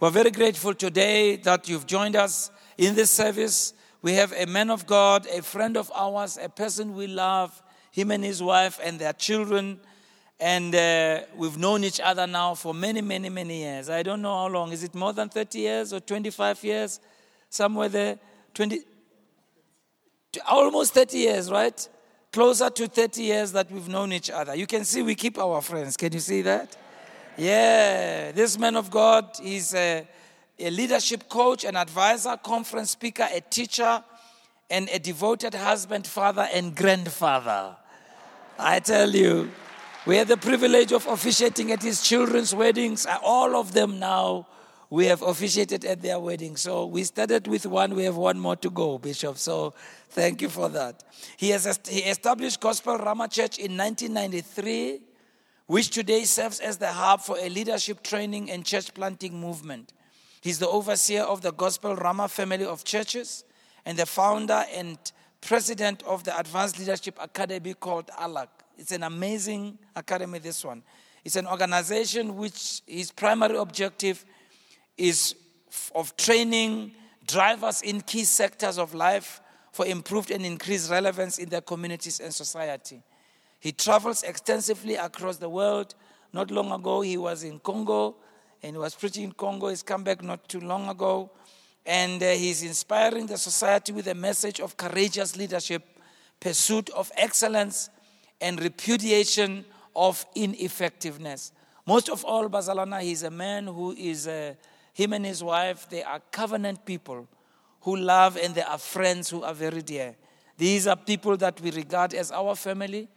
We're very grateful today that you've joined us in this service. We have a man of God, a friend of ours, a person we love, him and his wife and their children. And uh, we've known each other now for many, many, many years. I don't know how long. Is it more than 30 years or 25 years? Somewhere there. 20, almost 30 years, right? Closer to 30 years that we've known each other. You can see we keep our friends. Can you see that? Yeah, this man of God is a, a leadership coach, an advisor, conference speaker, a teacher, and a devoted husband, father, and grandfather. I tell you, we had the privilege of officiating at his children's weddings. Uh, all of them now, we have officiated at their wedding. So we started with one, we have one more to go, Bishop. So thank you for that. He, has, he established Gospel Rama Church in 1993 which today serves as the hub for a leadership training and church planting movement. He's the overseer of the Gospel Rama family of churches and the founder and president of the Advanced Leadership Academy called ALAC. It's an amazing academy, this one. It's an organization which its primary objective is of training drivers in key sectors of life for improved and increased relevance in their communities and society. He travels extensively across the world. Not long ago, he was in Congo and he was preaching in Congo. He's come back not too long ago. And uh, he's inspiring the society with a message of courageous leadership, pursuit of excellence, and repudiation of ineffectiveness. Most of all, Bazalana, he's a man who is, uh, him and his wife, they are covenant people who love and they are friends who are very dear. These are people that we regard as our family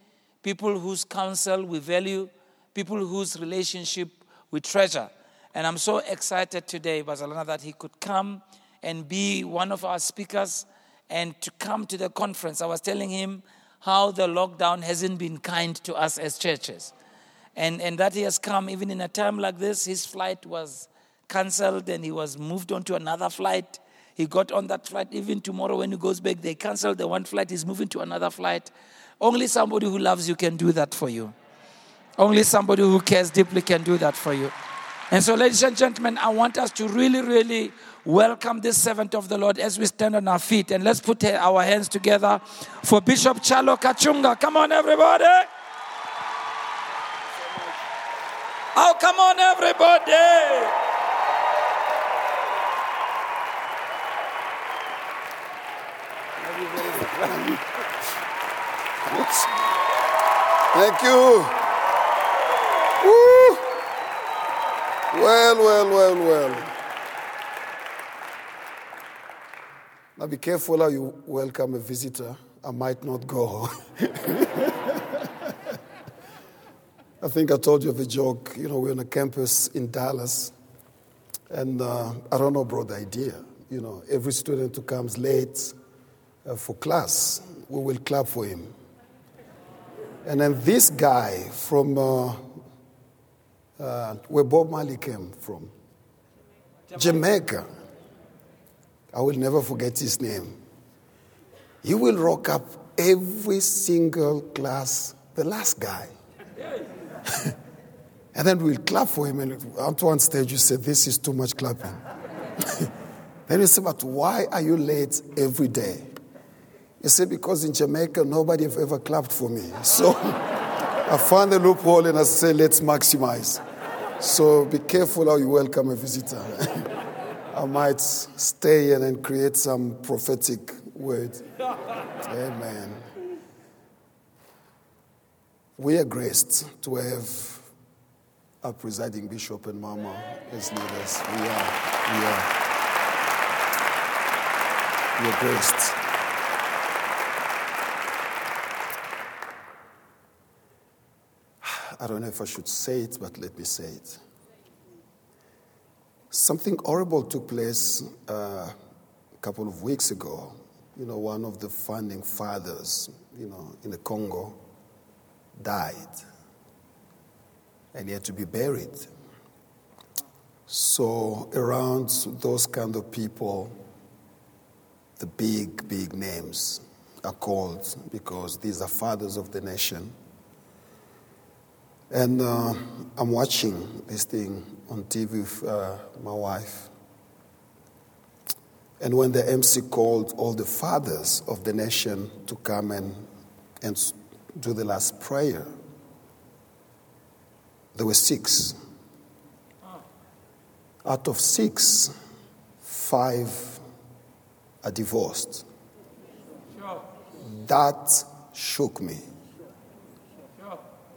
people whose counsel we value, people whose relationship we treasure. And I'm so excited today, Bazalana, that he could come and be one of our speakers and to come to the conference. I was telling him how the lockdown hasn't been kind to us as churches. And, and that he has come even in a time like this. His flight was cancelled and he was moved on to another flight. He got on that flight. Even tomorrow, when he goes back, they canceled the one flight. He's moving to another flight. Only somebody who loves you can do that for you. Only somebody who cares deeply can do that for you. And so, ladies and gentlemen, I want us to really, really welcome this servant of the Lord as we stand on our feet. And let's put our hands together for Bishop Tshalo Katshunga. Come on, everybody. Oh, come on, everybody. Thank you. Woo. Well, well, well, well. Now be careful how you welcome a visitor. I might not go. I think I told you of a joke. You know, we're on a campus in Dallas, and uh, I don't know, bro, the idea. You know, every student who comes late uh, for class, we will clap for him. And then this guy from uh, uh, where Bob Marley came from, Jamaica. I will never forget his name. He will rock up every single class, the last guy. and then we'll clap for him. And onto one stage, you said, This is too much clapping. then he said, But why are you late every day? He said, because in Jamaica, nobody have ever clapped for me. So I found the loophole and I said, let's maximize. So be careful how you welcome a visitor. I might stay and then create some prophetic word. Amen. We are graced to have our presiding bishop and mama as leaders. We are. We are. We are graced. I don't know if I should say it, but let me say it. Something horrible took place uh, a couple of weeks ago. You know, one of the founding fathers, you know, in the Congo died and he had to be buried. So, around those kind of people, the big, big names are called because these are fathers of the nation And uh, I'm watching this thing on TV with uh, my wife. And when the MC called all the fathers of the nation to come and, and do the last prayer, there were six. Out of six, five are divorced. That shook me.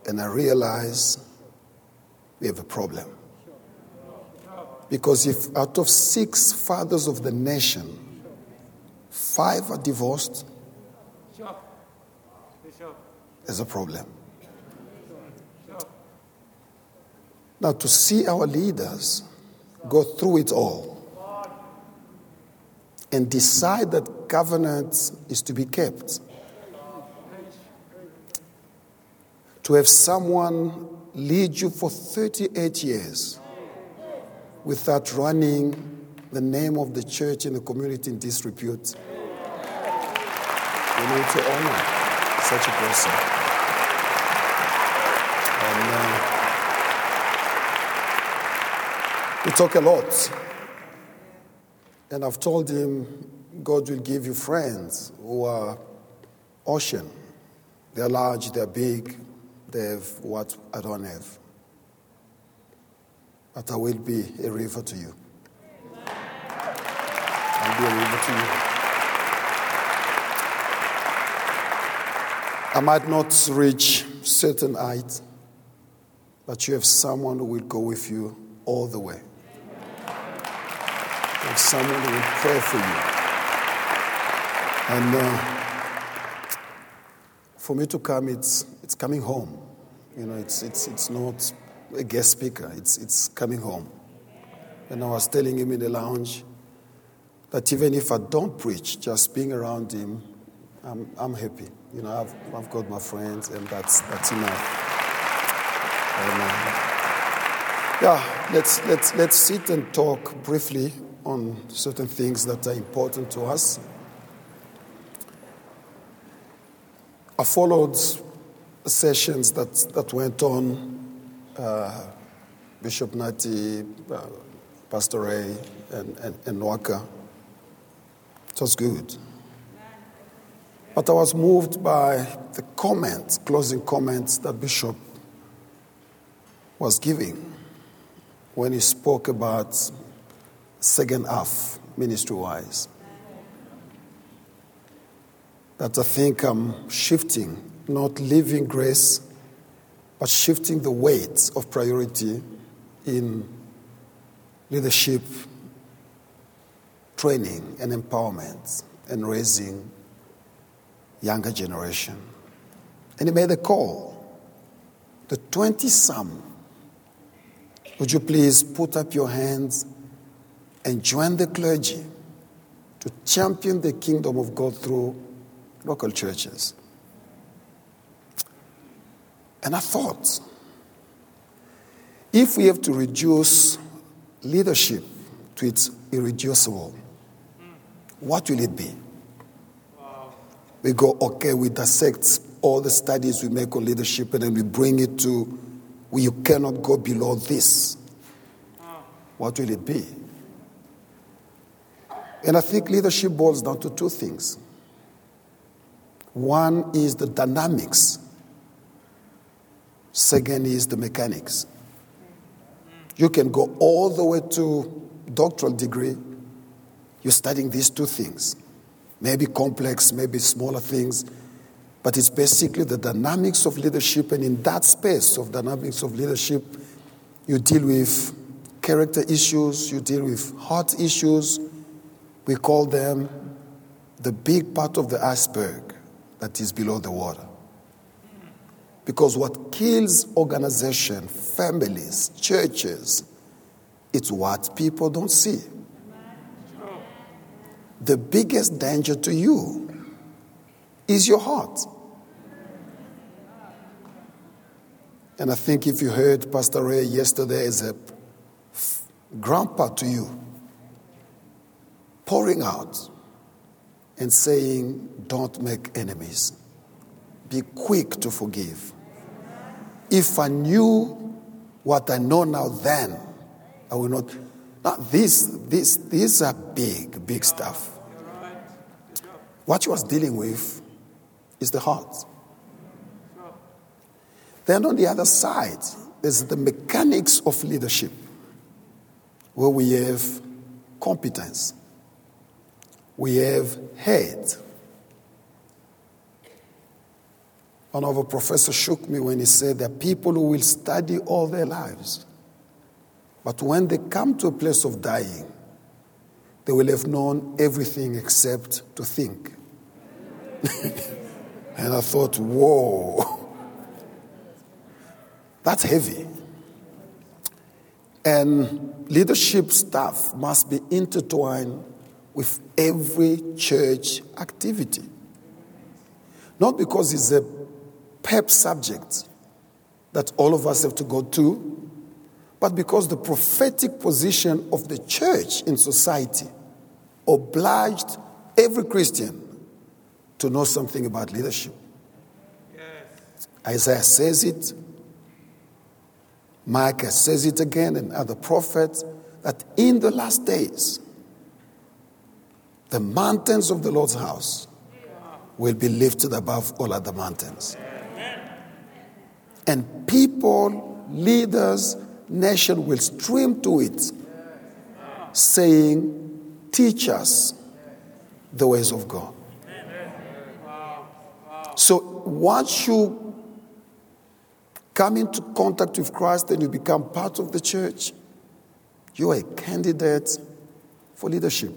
And I realize we have a problem. Because if out of six fathers of the nation, five are divorced, there's a problem. Now, to see our leaders go through it all and decide that covenant is to be kept, to have someone lead you for 38 years without running the name of the church in the community in disrepute. We need to honor such a person. And, uh, we talk a lot. And I've told him God will give you friends who are ocean. They're large, they're big, have what I don't have but I will be a river to you. I'll be a river to you. I might not reach certain height, but you have someone who will go with you all the way. You have someone who will pray for you. And uh, for me to come, it's, it's coming home. You know, it's, it's, it's not a guest speaker. It's, it's coming home. And I was telling him in the lounge that even if I don't preach, just being around him, I'm, I'm happy. You know, I've, I've got my friends, and that's, that's enough. And, uh, yeah, let's, let's, let's sit and talk briefly on certain things that are important to us. I followed sessions that, that went on uh, Bishop Nati, uh, Pastor Ray, and, and, and Waka. It was good. But I was moved by the comments, closing comments that Bishop was giving when he spoke about second half ministry wise. That I think I'm shifting, not leaving grace but shifting the weight of priority in leadership training and empowerment and raising younger generation. And he made a call. The 20 some, would you please put up your hands and join the clergy to champion the kingdom of God through local churches? And I thought, if we have to reduce leadership to its irreducible, what will it be? We go, okay, we dissect all the studies we make on leadership and then we bring it to well, you cannot go below this. What will it be? And I think leadership boils down to two things. One is the dynamics Second is the mechanics. You can go all the way to doctoral degree. You're studying these two things. Maybe complex, maybe smaller things, but it's basically the dynamics of leadership. And in that space of dynamics of leadership, you deal with character issues, you deal with heart issues. We call them the big part of the iceberg that is below the water. Because what kills organization, families, churches, it's what people don't see. The biggest danger to you is your heart. And I think if you heard Pastor Ray yesterday as a grandpa to you, pouring out and saying, Don't make enemies. Be quick to forgive. If I knew what I know now then, I will not. Now, these, these, these are big, big stuff. What he was dealing with is the heart. Then on the other side, there's the mechanics of leadership, where we have competence, we have head. One of our professors shook me when he said there are people who will study all their lives, but when they come to a place of dying, they will have known everything except to think. and I thought, whoa. That's heavy. And leadership staff must be intertwined with every church activity. Not because it's a pep subject that all of us have to go to, but because the prophetic position of the church in society obliged every Christian to know something about leadership. Yes. Isaiah says it, Micah says it again, and other prophets, that in the last days, the mountains of the Lord's house will be lifted above all other mountains. And people, leaders, nation will stream to it, saying, Teach us the ways of God. So once you come into contact with Christ and you become part of the church, you are a candidate for leadership.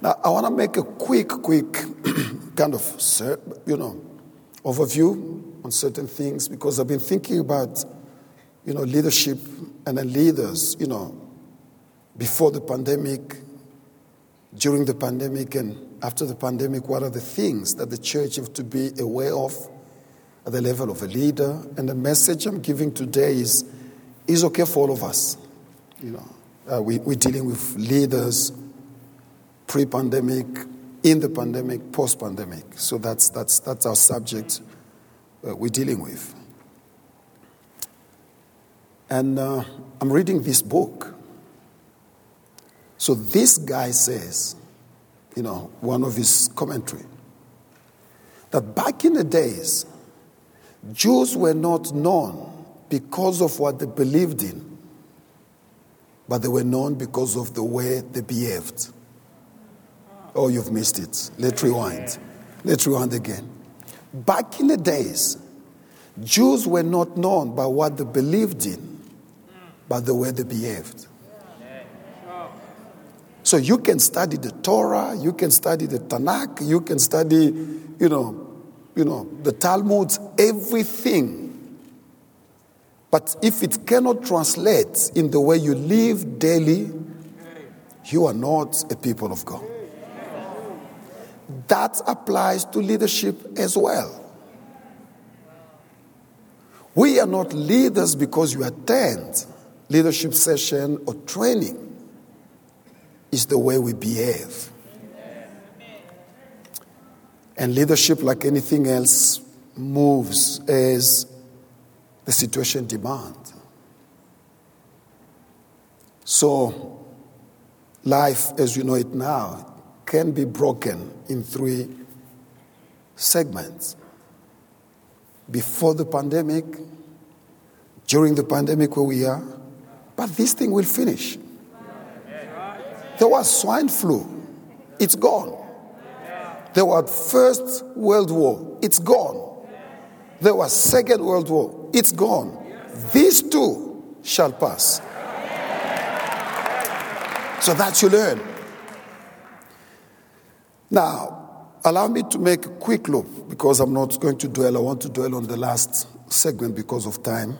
Now, I want to make a quick, quick kind of, you know, overview on certain things because I've been thinking about, you know, leadership and then leaders, you know, before the pandemic, during the pandemic, and after the pandemic. What are the things that the church have to be aware of? at the level of a leader. And the message I'm giving today is, is okay for all of us. You know, uh, we, we're dealing with leaders pre-pandemic, in the pandemic, post-pandemic. So that's, that's, that's our subject we're dealing with. And uh, I'm reading this book. So this guy says, you know, one of his commentary, that back in the days, Jews were not known because of what they believed in, but they were known because of the way they behaved. Oh, you've missed it. Let's rewind. Let's rewind again. Back in the days, Jews were not known by what they believed in, but the way they behaved. So you can study the Torah, you can study the Tanakh, you can study, you know, you know, the Talmud, everything. But if it cannot translate in the way you live daily, you are not a people of God. That applies to leadership as well. We are not leaders because you attend leadership session or training. It's the way we behave. And leadership, like anything else, moves as the situation demands. So, life as you know it now can be broken in three segments. Before the pandemic, during the pandemic where we are, but this thing will finish. There was swine flu, it's gone. There was First World War, it's gone. There was Second World War, it's gone. These two shall pass. So that you learn. Now, allow me to make a quick loop because I'm not going to dwell. I want to dwell on the last segment because of time.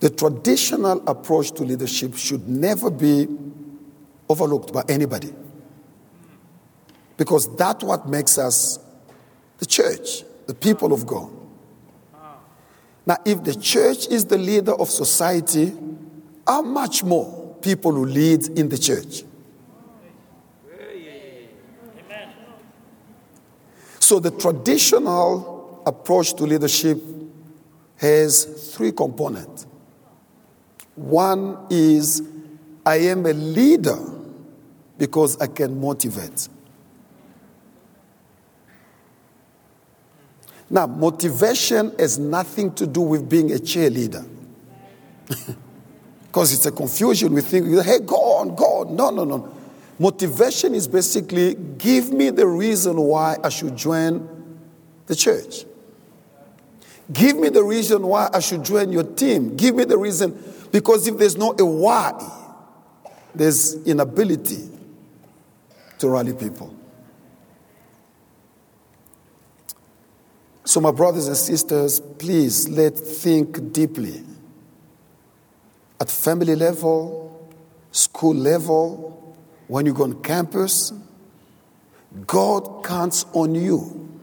The traditional approach to leadership should never be overlooked by anybody. Because that's what makes us the church, the people of God. Now, if the church is the leader of society, how much more people who lead in the church? So, the traditional approach to leadership has three components. One is I am a leader because I can motivate. Now, motivation has nothing to do with being a cheerleader. Because it's a confusion. We think, hey, go on, go on. No, no, no. Motivation is basically give me the reason why I should join the church. Give me the reason why I should join your team. Give me the reason, because if there's no a why, there's inability to rally people. So, my brothers and sisters, please let's think deeply at family level, school level, when you go on campus. God counts on you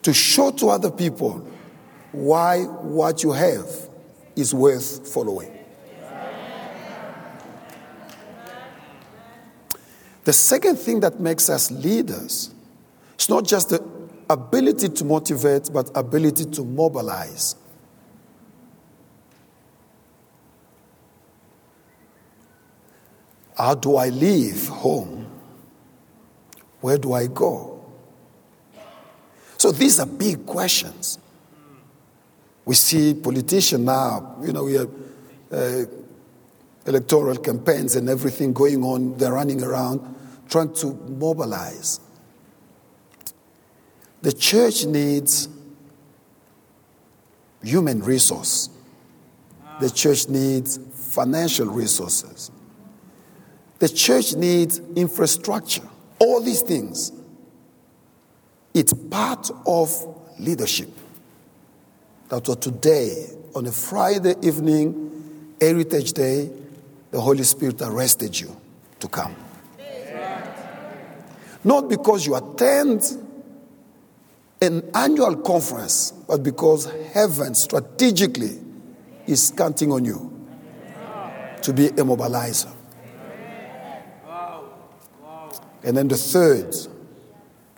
to show to other people why what you have is worth following. The second thing that makes us leaders is not just the ability to motivate, but ability to mobilize. How do I leave home? Where do I go? So these are big questions. We see politicians now, you know, we have uh, electoral campaigns and everything going on. They're running around trying to mobilize. The church needs human resource. The church needs financial resources. The church needs infrastructure. All these things. It's part of leadership. That's what today, on a Friday evening, Heritage Day, the Holy Spirit arrested you to come. Not because you attend an annual conference, but because heaven strategically is counting on you to be a mobilizer. And then the third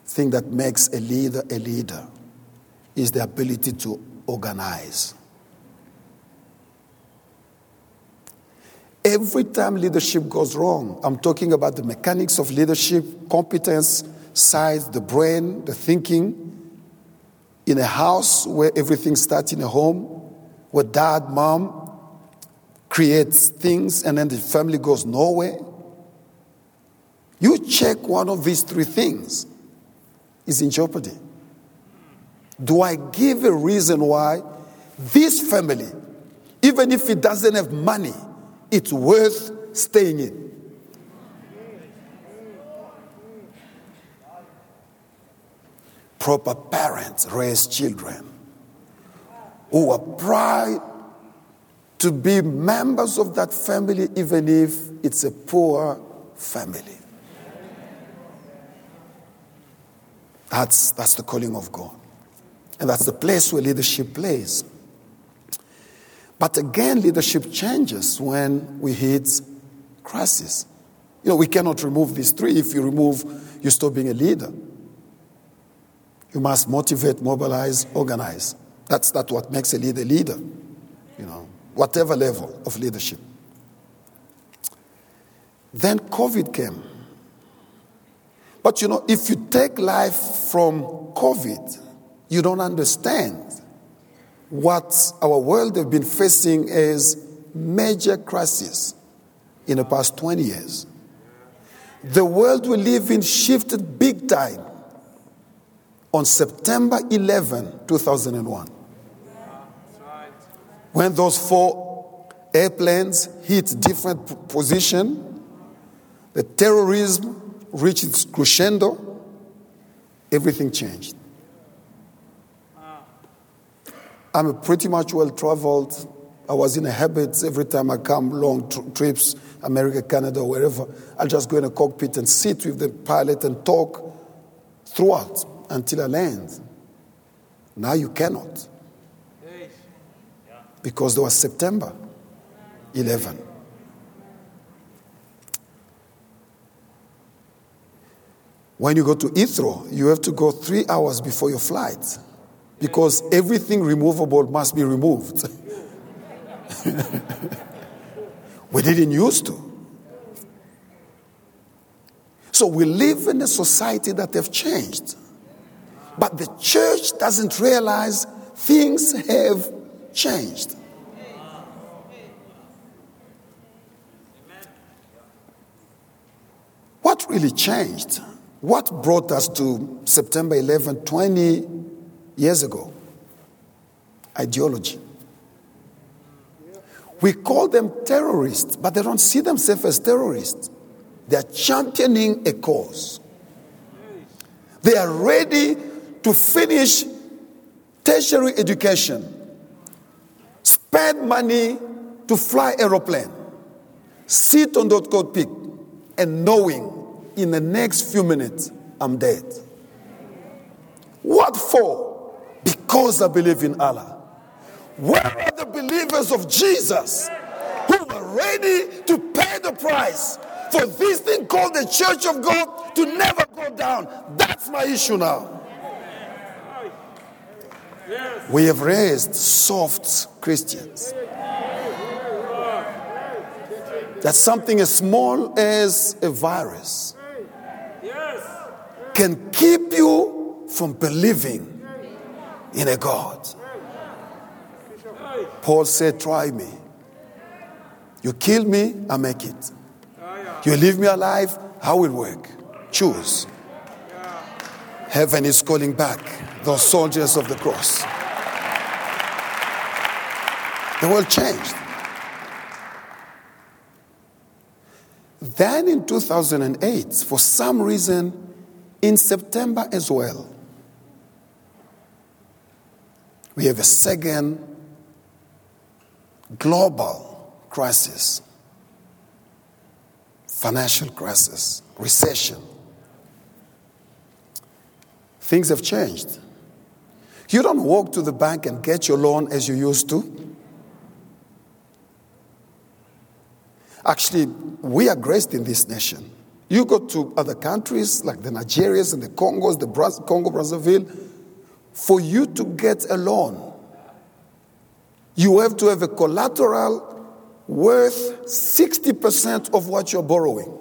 thing that makes a leader a leader is the ability to organize. Every time leadership goes wrong, I'm talking about the mechanics of leadership, competence, size, the brain, the thinking. In a house where everything starts in a home, where dad, mom creates things and then the family goes nowhere. You check one of these three things is in jeopardy. Do I give a reason why this family, even if it doesn't have money, it's worth staying in. Proper parents raise children who are proud to be members of that family, even if it's a poor family. That's, that's the calling of God. And that's the place where leadership plays. But again, leadership changes when we hit crisis. You know, we cannot remove these three. If you remove, you stop being a leader. You must motivate, mobilize, organize. That's, that's what makes a leader a leader. You know, whatever level of leadership. Then COVID came. But you know, if you take life from COVID, you don't understand what our world have been facing is major crisis in the past 20 years. The world we live in shifted big time on September 11, 2001. When those four airplanes hit different position, the terrorism reached its crescendo, everything changed. I'm pretty much well traveled. I was in a habit every time I come long tr- trips, America, Canada, wherever. I'll just go in a cockpit and sit with the pilot and talk throughout until I land. Now you cannot. Because there was September 11. When you go to Heathrow, you have to go three hours before your flight because everything removable must be removed. we didn't used to. So we live in a society that have changed. But the church doesn't realize things have changed. What really changed? What brought us to September 11, 20 years ago? Ideology. We call them terrorists, but they don't see themselves as terrorists. They are championing a cause. They are ready to finish tertiary education, spend money to fly aeroplane, sit on that cockpit, and knowing in the next few minutes I'm dead. What for? Because I believe in Allah. Where are the believers of Jesus who are ready to pay the price for this thing called the church of God to never go down? That's my issue now. We have raised soft Christians. That something as small as a virus can keep you from believing in a God. Paul said, Try me. You kill me, I make it. You leave me alive, how will work? Choose. Heaven is calling back those soldiers of the cross. The world changed. Then in 2008, for some reason, in September as well, we have a second global crisis financial crisis, recession. Things have changed. You don't walk to the bank and get your loan as you used to. Actually, we are graced in this nation. You go to other countries like the Nigerians and the Congos, the Congo Brazzaville, for you to get a loan, you have to have a collateral worth 60% of what you're borrowing.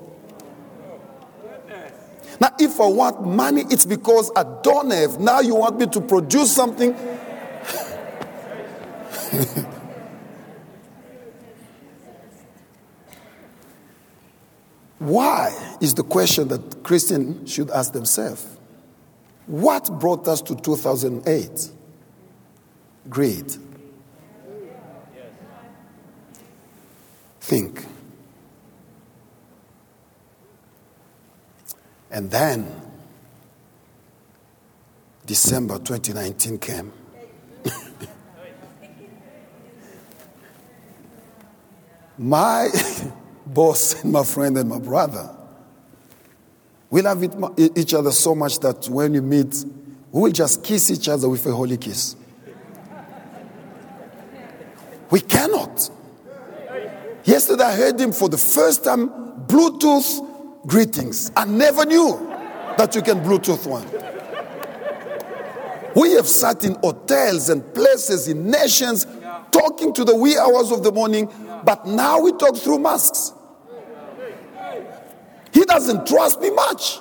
Now, if I want money, it's because I don't have. Now you want me to produce something. Why is the question that Christians should ask themselves. What brought us to 2008? Greed. Think. And then December 2019 came. my boss and my friend and my brother, we love each other so much that when we meet, we will just kiss each other with a holy kiss. We cannot. Yesterday, I heard him for the first time Bluetooth greetings. I never knew that you can Bluetooth one. We have sat in hotels and places in nations talking to the wee hours of the morning, but now we talk through masks. He doesn't trust me much.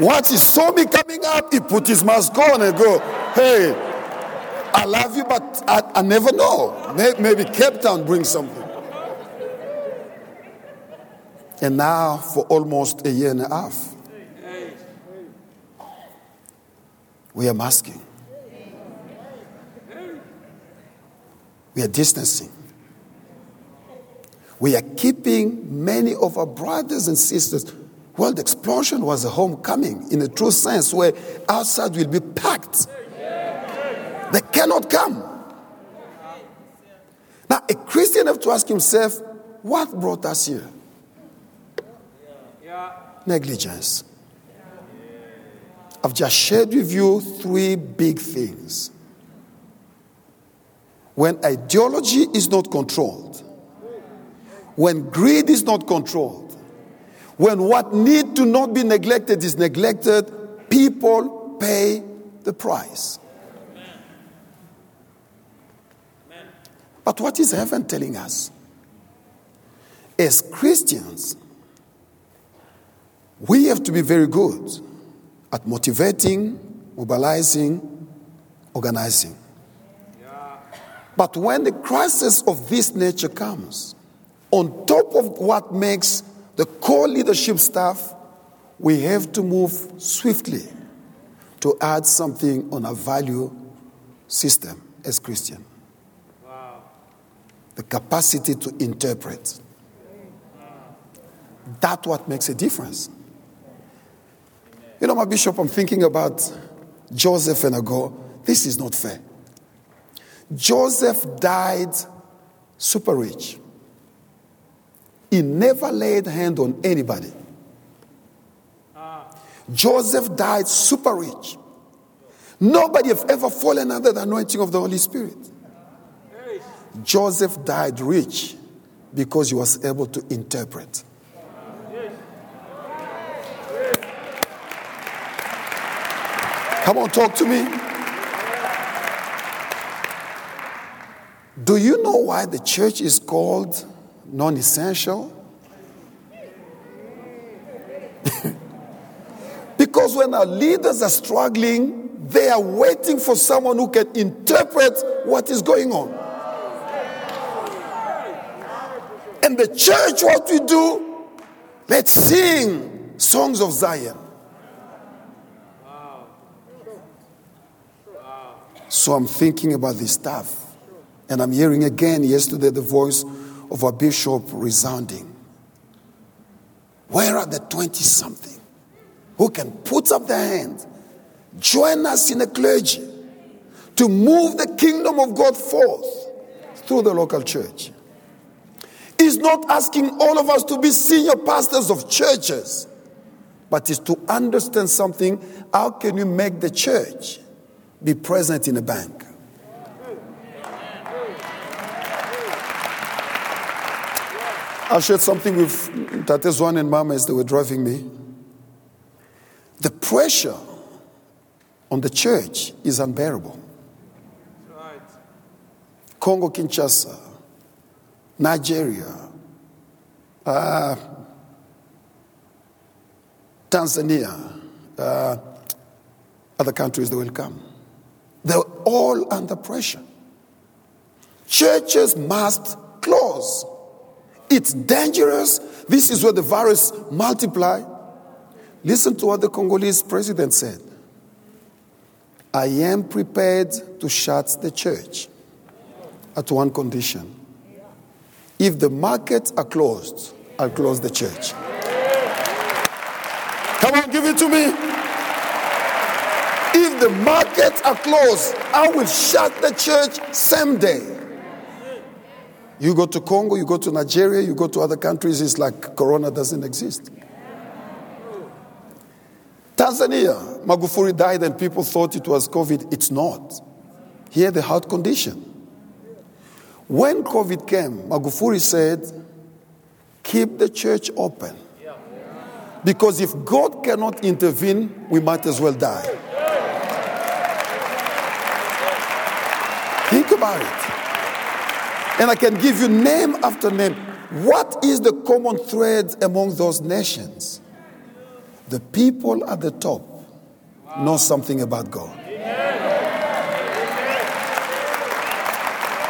Once he saw me coming up, he put his mask on and go, Hey, I love you, but I, I never know. Maybe Cape Town brings something. And now, for almost a year and a half, we are masking. We are distancing. We are keeping many of our brothers and sisters. The explosion was a homecoming in a true sense where outside will be packed. They cannot come. Now, a Christian have to ask himself, what brought us here? Negligence. I've just shared with you three big things. When ideology is not controlled, when greed is not controlled, when what need to not be neglected is neglected, people pay the price. But what is heaven telling us? As Christians, we have to be very good at motivating, mobilizing, organizing. But when the crisis of this nature comes, on top of what makes the core leadership staff, we have to move swiftly to add something on our value system as Christian. Wow. The capacity to interpret. That's what makes a difference. You know, my bishop, I'm thinking about Joseph and I go, this is not fair. Joseph died super rich. He never laid hand on anybody. Joseph died super rich. Nobody have ever fallen under the anointing of the Holy Spirit. Joseph died rich because he was able to interpret. Come on, talk to me. Do you know why the church is called non essential? because when our leaders are struggling, they are waiting for someone who can interpret what is going on. And the church, what we do, let's sing songs of Zion. So I'm thinking about this stuff. And I'm hearing again yesterday the voice of our bishop resounding. Where are the 20 something who can put up their hands, join us in the clergy to move the kingdom of God forth through the local church? He's not asking all of us to be senior pastors of churches, but is to understand something. How can you make the church be present in a bank? I shared something with Tate Zwan and Mama as they were driving me. The pressure on the church is unbearable. Right. Congo Kinshasa, Nigeria, uh, Tanzania, uh, other countries that will come. They're all under pressure. Churches must close. It's dangerous. This is where the virus multiply. Listen to what the Congolese president said. I am prepared to shut the church at one condition. If the markets are closed, I'll close the church. Come on, give it to me. If the markets are closed, I will shut the church same day. You go to Congo, you go to Nigeria, you go to other countries, it's like Corona doesn't exist. Tanzania, Magufuli died and people thought it was COVID. It's not. He had a heart condition. When COVID came, Magufuli said, keep the church open. Because if God cannot intervene, we might as well die. Think about it. And I can give you name after name. What is the common thread among those nations? The people at the top know something about God.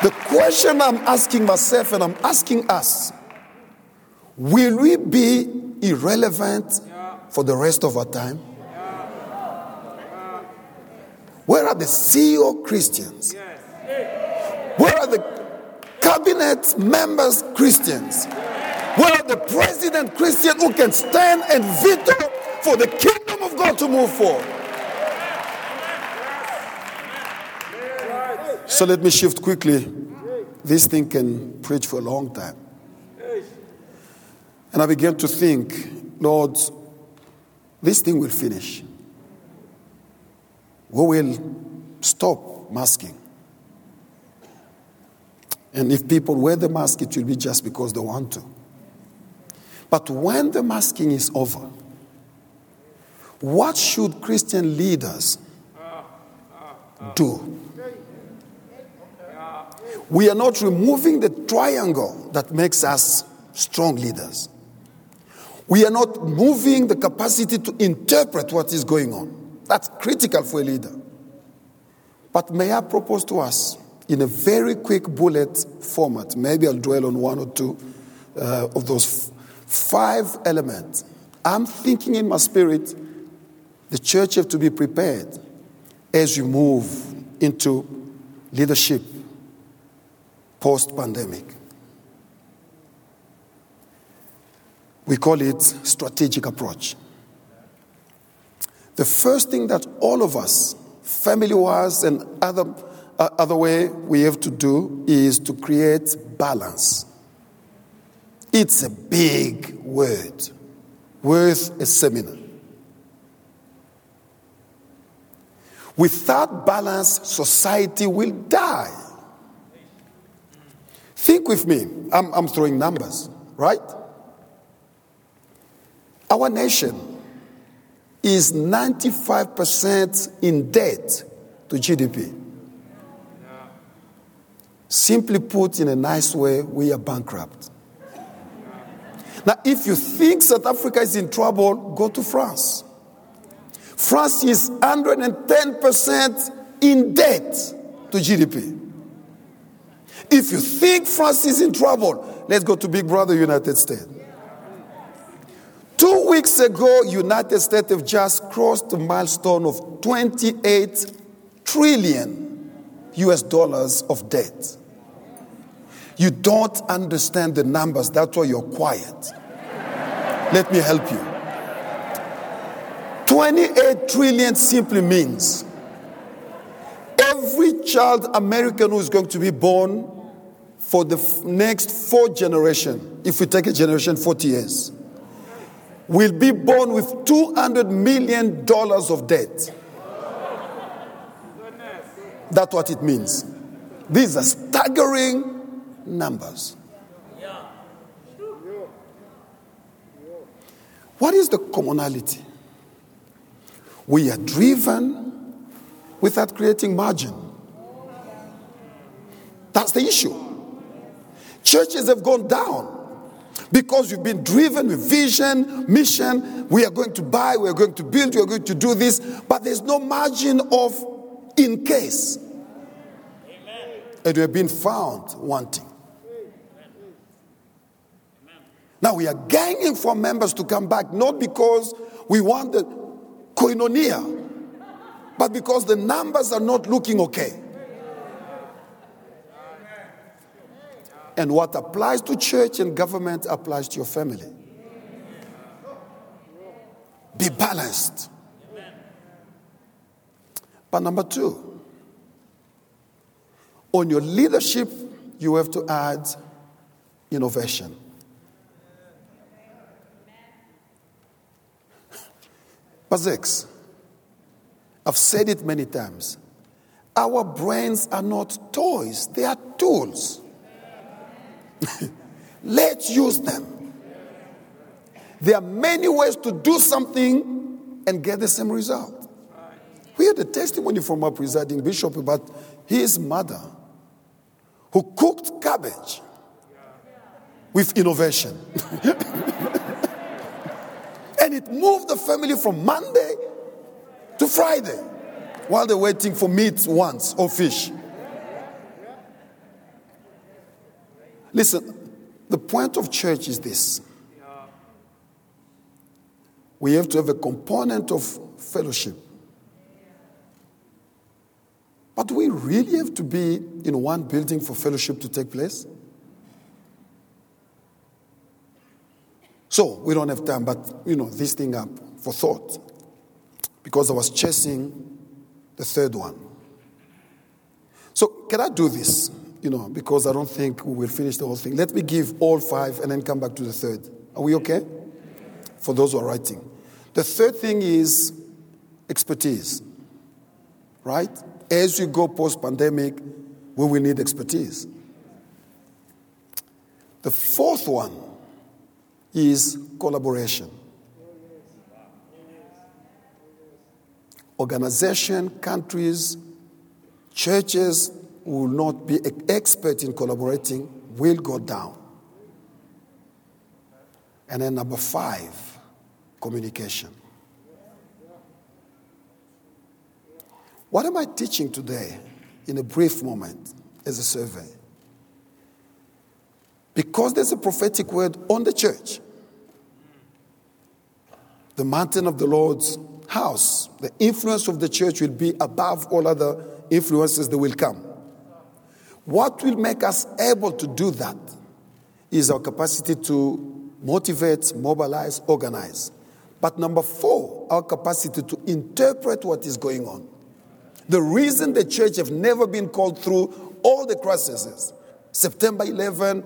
The question I'm asking myself and I'm asking us will we be irrelevant for the rest of our time? Where are the CEO Christians? Where are the cabinet members Christians? Where are the president Christians who can stand and veto for the kingdom of God to move forward? So let me shift quickly. This thing can preach for a long time. And I began to think, Lord, this thing will finish. We will stop masking. And if people wear the mask, it will be just because they want to. But when the masking is over, what should Christian leaders do. We are not removing the triangle that makes us strong leaders. We are not moving the capacity to interpret what is going on. That's critical for a leader. But may I propose to us in a very quick bullet format, maybe I'll dwell on one or two uh, of those f- five elements. I'm thinking in my spirit the church have to be prepared as you move into leadership post pandemic. We call it strategic approach. The first thing that all of us, family wise and other, other way, we have to do is to create balance. It's a big word, worth a seminar. Without balance, society will die. Think with me. I'm, I'm throwing numbers, right? Our nation is 95% in debt to GDP. Simply put, in a nice way, we are bankrupt. Now, if you think South Africa is in trouble, go to France. France is 110% in debt to GDP. If you think France is in trouble, let's go to Big Brother United States. Two weeks ago, United States have just crossed the milestone of 28 trillion US dollars of debt. You don't understand the numbers, that's why you're quiet. Let me help you. 28 trillion simply means every child American who is going to be born for the f- next four generation, if we take a generation 40 years, will be born with $200 million of debt. That's what it means. These are staggering numbers. What is the commonality? We are driven without creating margin. That's the issue. Churches have gone down because you've been driven with vision, mission. We are going to buy, we are going to build, we are going to do this, but there's no margin of in case. And we have been found wanting. Now we are ganging for members to come back, not because we want the koinonia, but because the numbers are not looking okay. And what applies to church and government applies to your family. Be balanced. But number two, on your leadership, you have to add innovation. Physics. I've said it many times. Our brains are not toys, they are tools. Let's use them. There are many ways to do something and get the same result. We had a testimony from our presiding bishop about his mother who cooked cabbage with innovation. and it moved the family from Monday to Friday while they're waiting for meat once or fish. Listen, the point of church is this we have to have a component of fellowship. But we really have to be in one building for fellowship to take place? So we don't have time, but you know, this thing up for thought. Because I was chasing the third one. So can I do this? You know, because I don't think we will finish the whole thing. Let me give all five and then come back to the third. Are we okay? For those who are writing. The third thing is expertise. Right? As you go post pandemic, we will need expertise. The fourth one is collaboration. Organization, countries churches will not be expert in collaborating will go down. And then number five, communication. What am I teaching today in a brief moment as a survey? Because there's a prophetic word on the church, the mountain of the Lord's house, the influence of the church will be above all other influences that will come. What will make us able to do that is our capacity to motivate, mobilize, organize. But number four, our capacity to interpret what is going on. The reason the church have never been called through all the crises, September 11,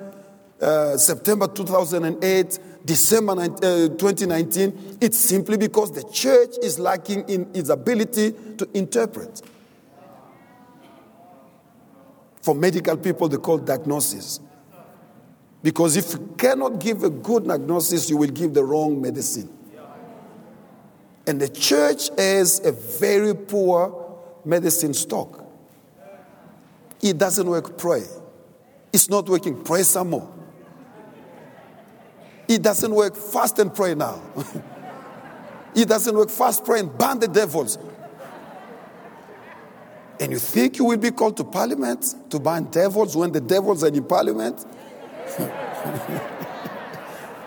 uh, September 2008, December 19, uh, 2019, it's simply because the church is lacking in its ability to interpret. For medical people, they call diagnosis. Because if you cannot give a good diagnosis, you will give the wrong medicine. And the church has a very poor medicine stock. It doesn't work, pray. It's not working, pray some more. It doesn't work, fast and pray now. it doesn't work, fast, pray and ban the devils. And you think you will be called to parliament to ban devils when the devils are in parliament?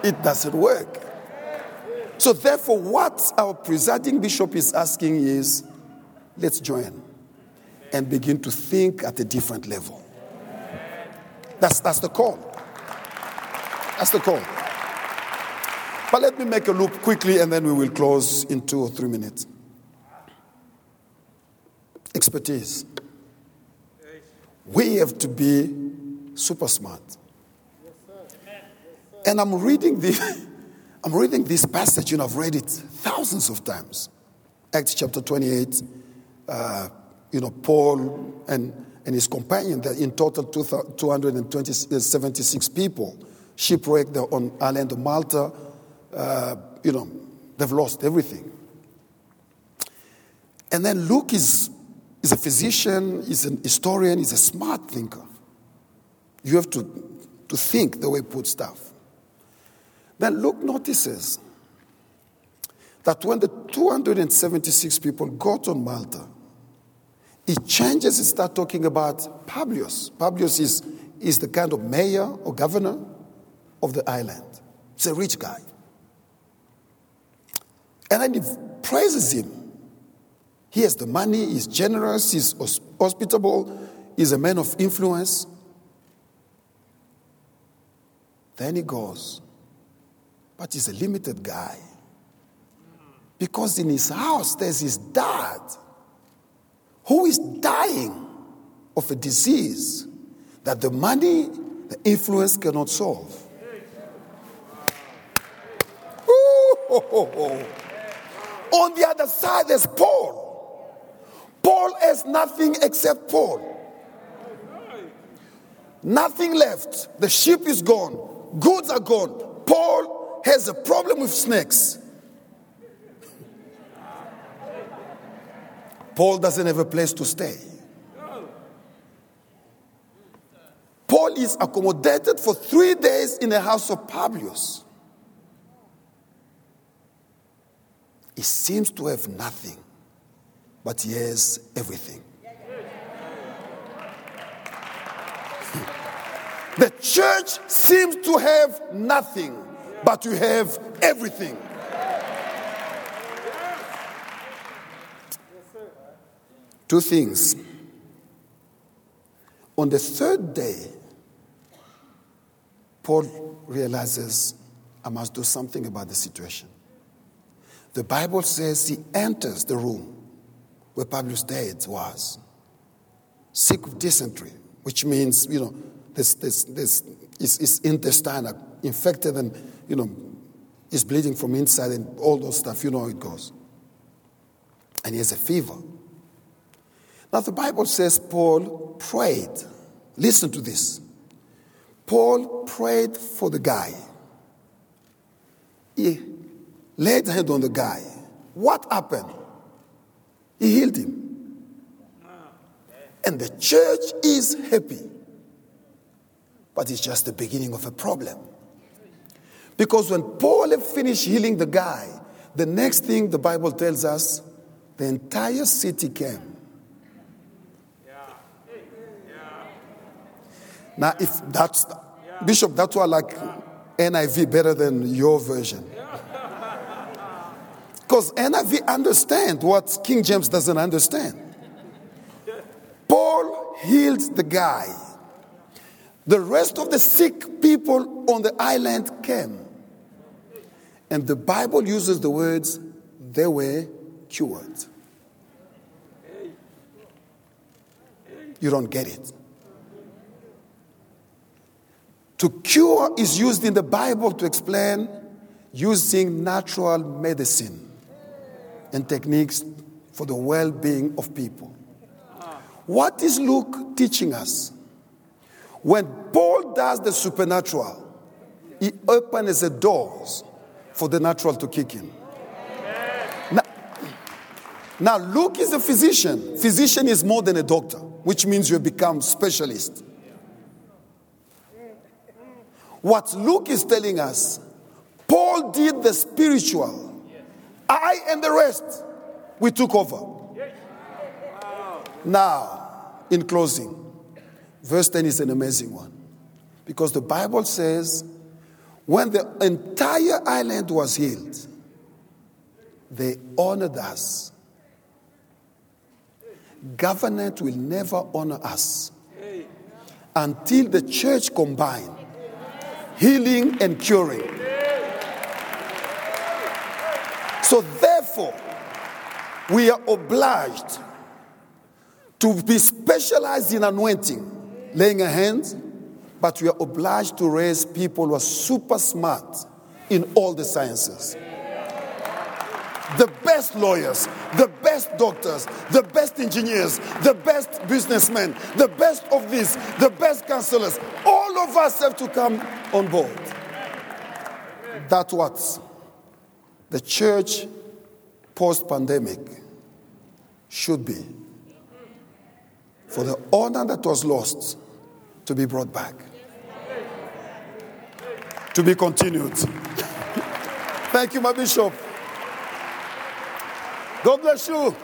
it doesn't work. So, therefore, what our presiding bishop is asking is let's join and begin to think at a different level. That's, that's the call. That's the call. But let me make a loop quickly and then we will close in two or three minutes. Expertise. We have to be super smart. And I'm reading the I'm reading this passage, you know, I've read it thousands of times. Acts chapter 28, uh, you know, Paul and, and his companion, that in total 276 people shipwrecked on island of Malta. Uh, you know, they've lost everything. And then Luke is, is a physician, he's an historian, he's a smart thinker. You have to, to think the way he puts stuff. Then Luke notices that when the 276 people got on Malta, he changes and starts talking about Publius. Publius is, is the kind of mayor or governor of the island. He's a rich guy. And then he praises him. He has the money, he's generous, he's hospitable, he's a man of influence. Then he goes, but he's a limited guy. Because in his house, there's his dad who is dying of a disease that the money, the influence cannot solve. Ooh. On the other side, there's Paul. Paul has nothing except Paul. Nothing left. The ship is gone. Goods are gone. Paul has a problem with snakes. Paul doesn't have a place to stay. Paul is accommodated for three days in the house of Publius. He seems to have nothing, but he has everything. the church seems to have nothing, but you have everything. Two things. On the third day, Paul realizes, I must do something about the situation. The Bible says he enters the room where Publius dead was, sick of dysentery, which means, you know, this, this, this is, intestine infected and you know, is bleeding from inside and all those stuff. You know how it goes. And he has a fever. Now, the Bible says Paul prayed. Listen to this. Paul prayed for the guy. He laid hand on the guy. What happened? He healed him. And the church is happy. But it's just the beginning of a problem. Because when Paul finished healing the guy, the next thing the Bible tells us, the entire city came. Now, if that's, Bishop, that's why I like NIV better than your version. Because NIV understand what King James doesn't understand. Paul healed the guy. The rest of the sick people on the island came. And the Bible uses the words, they were cured. You don't get it. To cure is used in the Bible to explain using natural medicine and techniques for the well being of people. What is Luke teaching us? When Paul does the supernatural, he opens the doors for the natural to kick in. Now, now, Luke is a physician. Physician is more than a doctor, which means you become specialist. What Luke is telling us, Paul did the spiritual. I and the rest, we took over. Now, in closing, verse 10 is an amazing one. Because the Bible says, when the entire island was healed, they honored us. Government will never honor us until the church combine healing and curing. So, therefore, we are obliged to be specialized in anointing, laying a hand, but we are obliged to raise people who are super smart in all the sciences. The best lawyers, the best doctors, the best engineers, the best businessmen, the best of this, the best counselors, all of us have to come on board. That's what the church post pandemic should be. For the honor that was lost to be brought back, to be continued. Thank you, my bishop. God bless you.